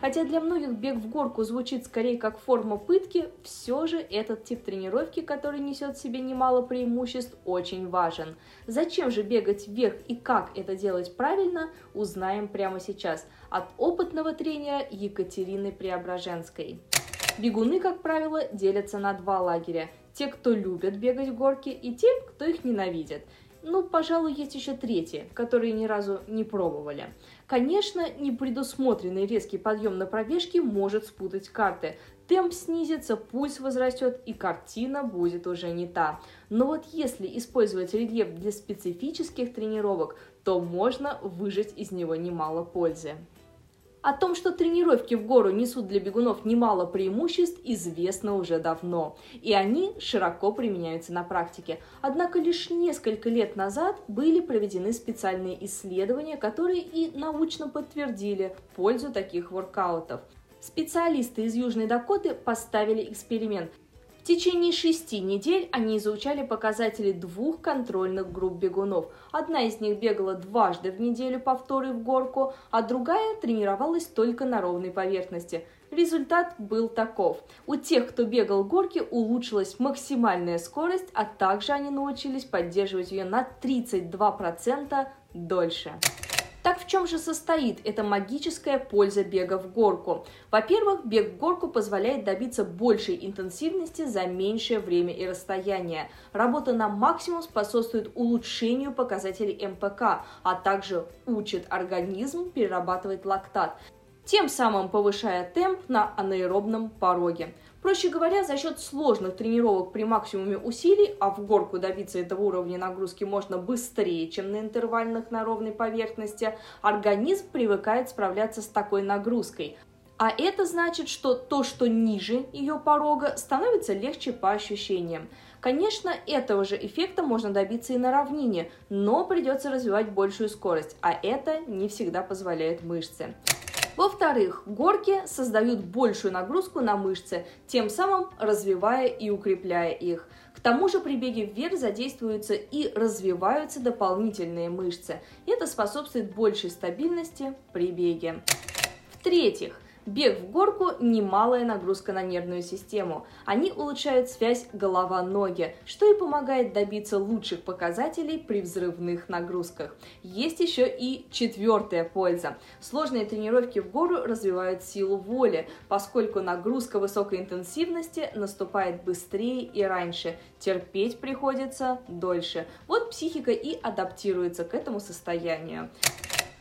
Хотя для многих бег в горку звучит скорее как форма пытки, все же этот тип тренировки, который несет в себе немало преимуществ, очень важен. Зачем же бегать вверх и как это делать правильно, узнаем прямо сейчас от опытного тренера Екатерины Преображенской. Бегуны, как правило, делятся на два лагеря. Те, кто любят бегать в горки, и те, кто их ненавидит. Ну, пожалуй, есть еще третьи, которые ни разу не пробовали. Конечно, непредусмотренный резкий подъем на пробежке может спутать карты. Темп снизится, пульс возрастет и картина будет уже не та. Но вот если использовать рельеф для специфических тренировок, то можно выжать из него немало пользы. О том, что тренировки в гору несут для бегунов немало преимуществ, известно уже давно, и они широко применяются на практике. Однако лишь несколько лет назад были проведены специальные исследования, которые и научно подтвердили пользу таких воркаутов. Специалисты из Южной Дакоты поставили эксперимент – в течение шести недель они изучали показатели двух контрольных групп бегунов. Одна из них бегала дважды в неделю повторы в горку, а другая тренировалась только на ровной поверхности. Результат был таков. У тех, кто бегал горки, улучшилась максимальная скорость, а также они научились поддерживать ее на 32% дольше. Так в чем же состоит эта магическая польза бега в горку? Во-первых, бег в горку позволяет добиться большей интенсивности за меньшее время и расстояние. Работа на максимум способствует улучшению показателей МПК, а также учит организм перерабатывать лактат, тем самым повышая темп на анаэробном пороге. Проще говоря, за счет сложных тренировок при максимуме усилий, а в горку добиться этого уровня нагрузки можно быстрее, чем на интервальных на ровной поверхности, организм привыкает справляться с такой нагрузкой. А это значит, что то, что ниже ее порога, становится легче по ощущениям. Конечно, этого же эффекта можно добиться и на равнине, но придется развивать большую скорость, а это не всегда позволяет мышцы. Во-вторых, горки создают большую нагрузку на мышцы, тем самым развивая и укрепляя их. К тому же при беге вверх задействуются и развиваются дополнительные мышцы. Это способствует большей стабильности при беге. В-третьих, Бег в горку – немалая нагрузка на нервную систему. Они улучшают связь голова-ноги, что и помогает добиться лучших показателей при взрывных нагрузках. Есть еще и четвертая польза. Сложные тренировки в гору развивают силу воли, поскольку нагрузка высокой интенсивности наступает быстрее и раньше. Терпеть приходится дольше. Вот психика и адаптируется к этому состоянию.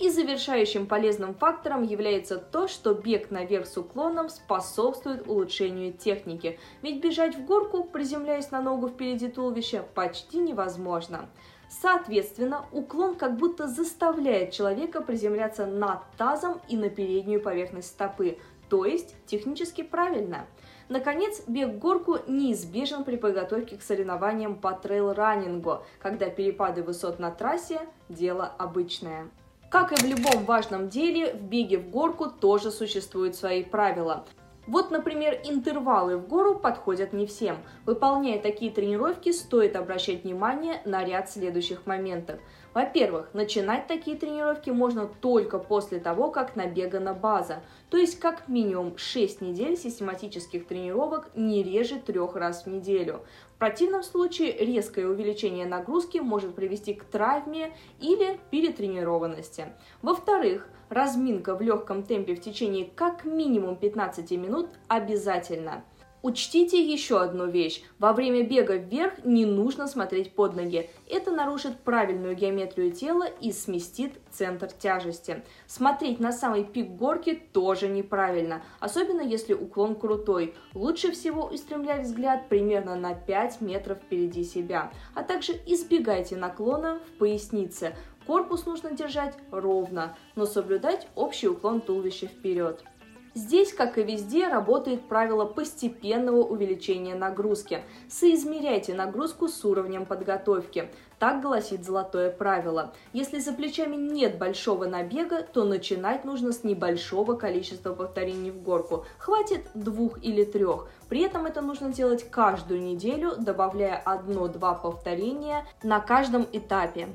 И завершающим полезным фактором является то, что бег наверх с уклоном способствует улучшению техники, ведь бежать в горку, приземляясь на ногу впереди туловища, почти невозможно. Соответственно, уклон как будто заставляет человека приземляться над тазом и на переднюю поверхность стопы, то есть технически правильно. Наконец, бег в горку неизбежен при подготовке к соревнованиям по трейл-раннингу, когда перепады высот на трассе – дело обычное. Как и в любом важном деле, в беге в горку тоже существуют свои правила. Вот, например, интервалы в гору подходят не всем. Выполняя такие тренировки, стоит обращать внимание на ряд следующих моментов – во-первых, начинать такие тренировки можно только после того, как набегана база, то есть как минимум 6 недель систематических тренировок не реже трех раз в неделю. В противном случае резкое увеличение нагрузки может привести к травме или перетренированности. Во-вторых, разминка в легком темпе в течение как минимум 15 минут обязательно – Учтите еще одну вещь. Во время бега вверх не нужно смотреть под ноги. Это нарушит правильную геометрию тела и сместит центр тяжести. Смотреть на самый пик горки тоже неправильно, особенно если уклон крутой. Лучше всего устремлять взгляд примерно на 5 метров впереди себя, а также избегайте наклона в пояснице. Корпус нужно держать ровно, но соблюдать общий уклон туловища вперед. Здесь, как и везде, работает правило постепенного увеличения нагрузки. Соизмеряйте нагрузку с уровнем подготовки. Так гласит золотое правило. Если за плечами нет большого набега, то начинать нужно с небольшого количества повторений в горку. Хватит двух или трех. При этом это нужно делать каждую неделю, добавляя одно-два повторения на каждом этапе.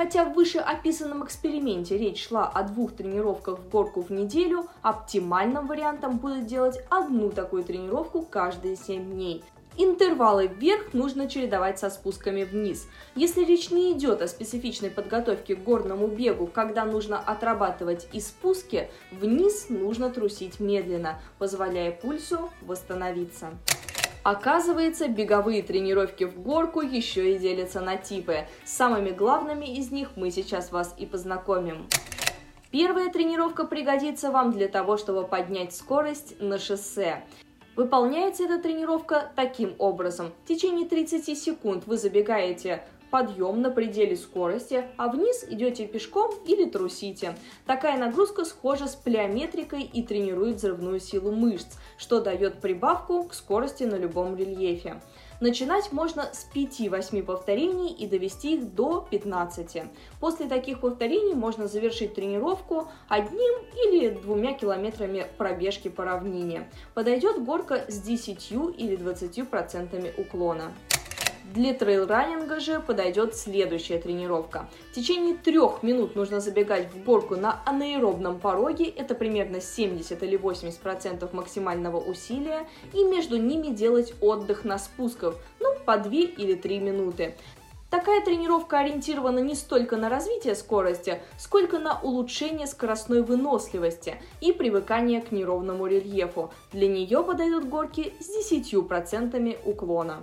Хотя в вышеописанном эксперименте речь шла о двух тренировках в горку в неделю, оптимальным вариантом будет делать одну такую тренировку каждые 7 дней. Интервалы вверх нужно чередовать со спусками вниз. Если речь не идет о специфичной подготовке к горному бегу, когда нужно отрабатывать и спуски, вниз нужно трусить медленно, позволяя пульсу восстановиться. Оказывается, беговые тренировки в горку еще и делятся на типы. С самыми главными из них мы сейчас вас и познакомим. Первая тренировка пригодится вам для того, чтобы поднять скорость на шоссе. Выполняется эта тренировка таким образом. В течение 30 секунд вы забегаете подъем на пределе скорости, а вниз идете пешком или трусите. Такая нагрузка схожа с плеометрикой и тренирует взрывную силу мышц, что дает прибавку к скорости на любом рельефе. Начинать можно с 5-8 повторений и довести их до 15. После таких повторений можно завершить тренировку одним или двумя километрами пробежки по равнине. Подойдет горка с 10 или 20% уклона. Для трейл-раннинга же подойдет следующая тренировка. В течение трех минут нужно забегать в горку на анаэробном пороге, это примерно 70 или 80% процентов максимального усилия, и между ними делать отдых на спусках, ну, по 2 или 3 минуты. Такая тренировка ориентирована не столько на развитие скорости, сколько на улучшение скоростной выносливости и привыкание к неровному рельефу. Для нее подойдут горки с 10% уклона.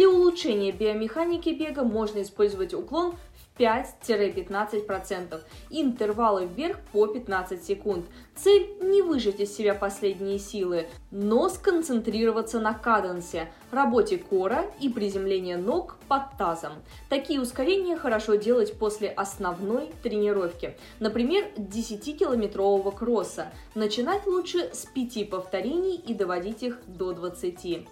Для улучшения биомеханики бега можно использовать уклон в 5-15%, интервалы вверх по 15 секунд. Цель не выжать из себя последние силы, но сконцентрироваться на каденсе, работе кора и приземлении ног под тазом. Такие ускорения хорошо делать после основной тренировки, например, 10-километрового кросса. Начинать лучше с 5 повторений и доводить их до 20.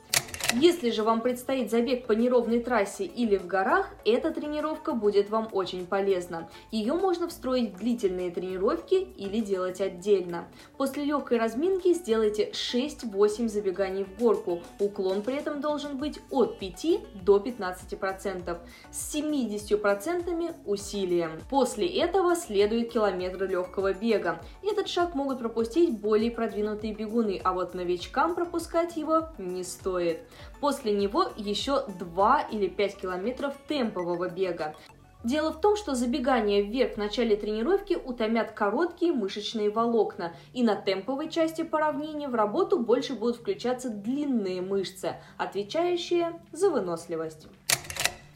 Если же вам предстоит забег по неровной трассе или в горах, эта тренировка будет вам очень полезна. Ее можно встроить в длительные тренировки или делать отдельно. После легкой разминки сделайте 6-8 забеганий в горку. Уклон при этом должен быть от 5 до 15%, с 70% усилием. После этого следует километр легкого бега. Этот шаг могут пропустить более продвинутые бегуны, а вот новичкам пропускать его не стоит. После него еще 2 или 5 километров темпового бега. Дело в том, что забегание вверх в начале тренировки утомят короткие мышечные волокна, и на темповой части по равнине в работу больше будут включаться длинные мышцы, отвечающие за выносливость.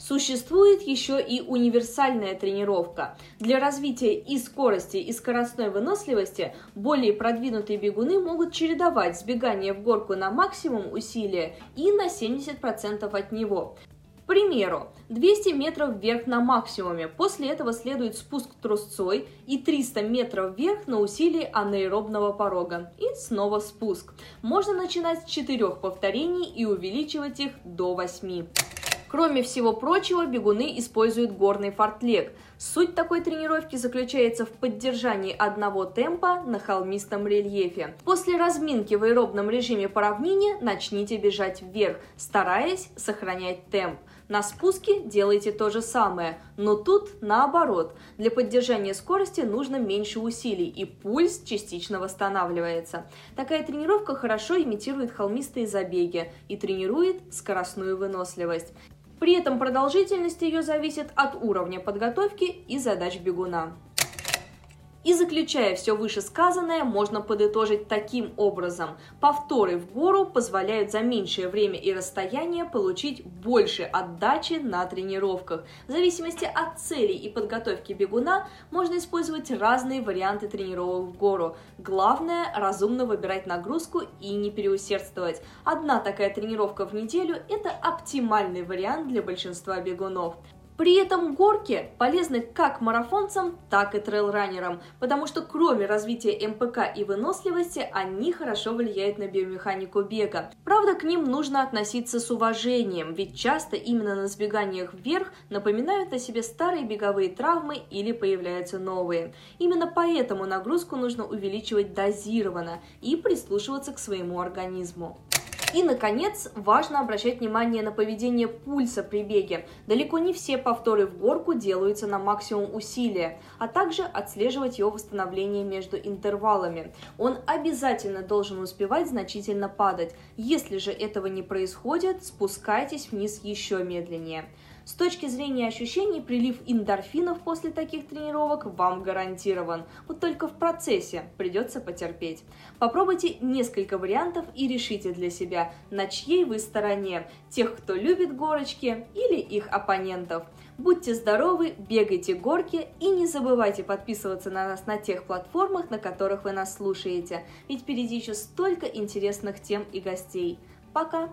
Существует еще и универсальная тренировка. Для развития и скорости, и скоростной выносливости более продвинутые бегуны могут чередовать сбегание в горку на максимум усилия и на 70% от него. К примеру, 200 метров вверх на максимуме, после этого следует спуск трусцой и 300 метров вверх на усилии анаэробного порога и снова спуск. Можно начинать с 4 повторений и увеличивать их до 8. Кроме всего прочего, бегуны используют горный фортлег. Суть такой тренировки заключается в поддержании одного темпа на холмистом рельефе. После разминки в аэробном режиме по равнине начните бежать вверх, стараясь сохранять темп. На спуске делайте то же самое, но тут наоборот. Для поддержания скорости нужно меньше усилий, и пульс частично восстанавливается. Такая тренировка хорошо имитирует холмистые забеги и тренирует скоростную выносливость. При этом продолжительность ее зависит от уровня подготовки и задач бегуна. И заключая все вышесказанное, можно подытожить таким образом. Повторы в гору позволяют за меньшее время и расстояние получить больше отдачи на тренировках. В зависимости от целей и подготовки бегуна можно использовать разные варианты тренировок в гору. Главное – разумно выбирать нагрузку и не переусердствовать. Одна такая тренировка в неделю – это оптимальный вариант для большинства бегунов. При этом горки полезны как марафонцам, так и трейлранерам, потому что кроме развития МПК и выносливости, они хорошо влияют на биомеханику бега. Правда, к ним нужно относиться с уважением, ведь часто именно на сбеганиях вверх напоминают о себе старые беговые травмы или появляются новые. Именно поэтому нагрузку нужно увеличивать дозированно и прислушиваться к своему организму. И, наконец, важно обращать внимание на поведение пульса при беге. Далеко не все повторы в горку делаются на максимум усилия, а также отслеживать его восстановление между интервалами. Он обязательно должен успевать значительно падать. Если же этого не происходит, спускайтесь вниз еще медленнее. С точки зрения ощущений, прилив эндорфинов после таких тренировок вам гарантирован. Вот только в процессе придется потерпеть. Попробуйте несколько вариантов и решите для себя, на чьей вы стороне. Тех, кто любит горочки или их оппонентов. Будьте здоровы, бегайте горки и не забывайте подписываться на нас на тех платформах, на которых вы нас слушаете. Ведь впереди еще столько интересных тем и гостей. Пока!